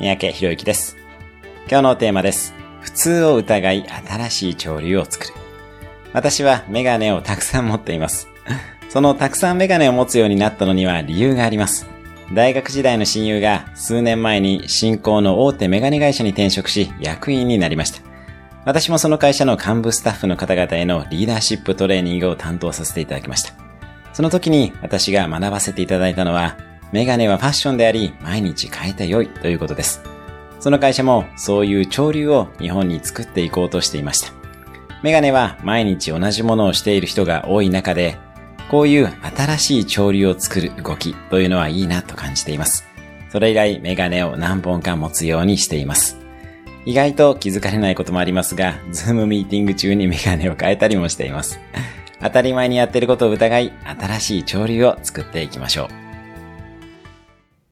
三宅博之です。今日のテーマです。普通を疑い新しい潮流を作る。私はメガネをたくさん持っています。そのたくさんメガネを持つようになったのには理由があります。大学時代の親友が数年前に新興の大手メガネ会社に転職し役員になりました。私もその会社の幹部スタッフの方々へのリーダーシップトレーニングを担当させていただきました。その時に私が学ばせていただいたのは、メガネはファッションであり、毎日変えて良いということです。その会社もそういう潮流を日本に作っていこうとしていました。メガネは毎日同じものをしている人が多い中で、こういう新しい潮流を作る動きというのはいいなと感じています。それ以来メガネを何本か持つようにしています。意外と気づかれないこともありますが、ズームミーティング中にメガネを変えたりもしています。当たり前にやってることを疑い、新しい潮流を作っていきましょう。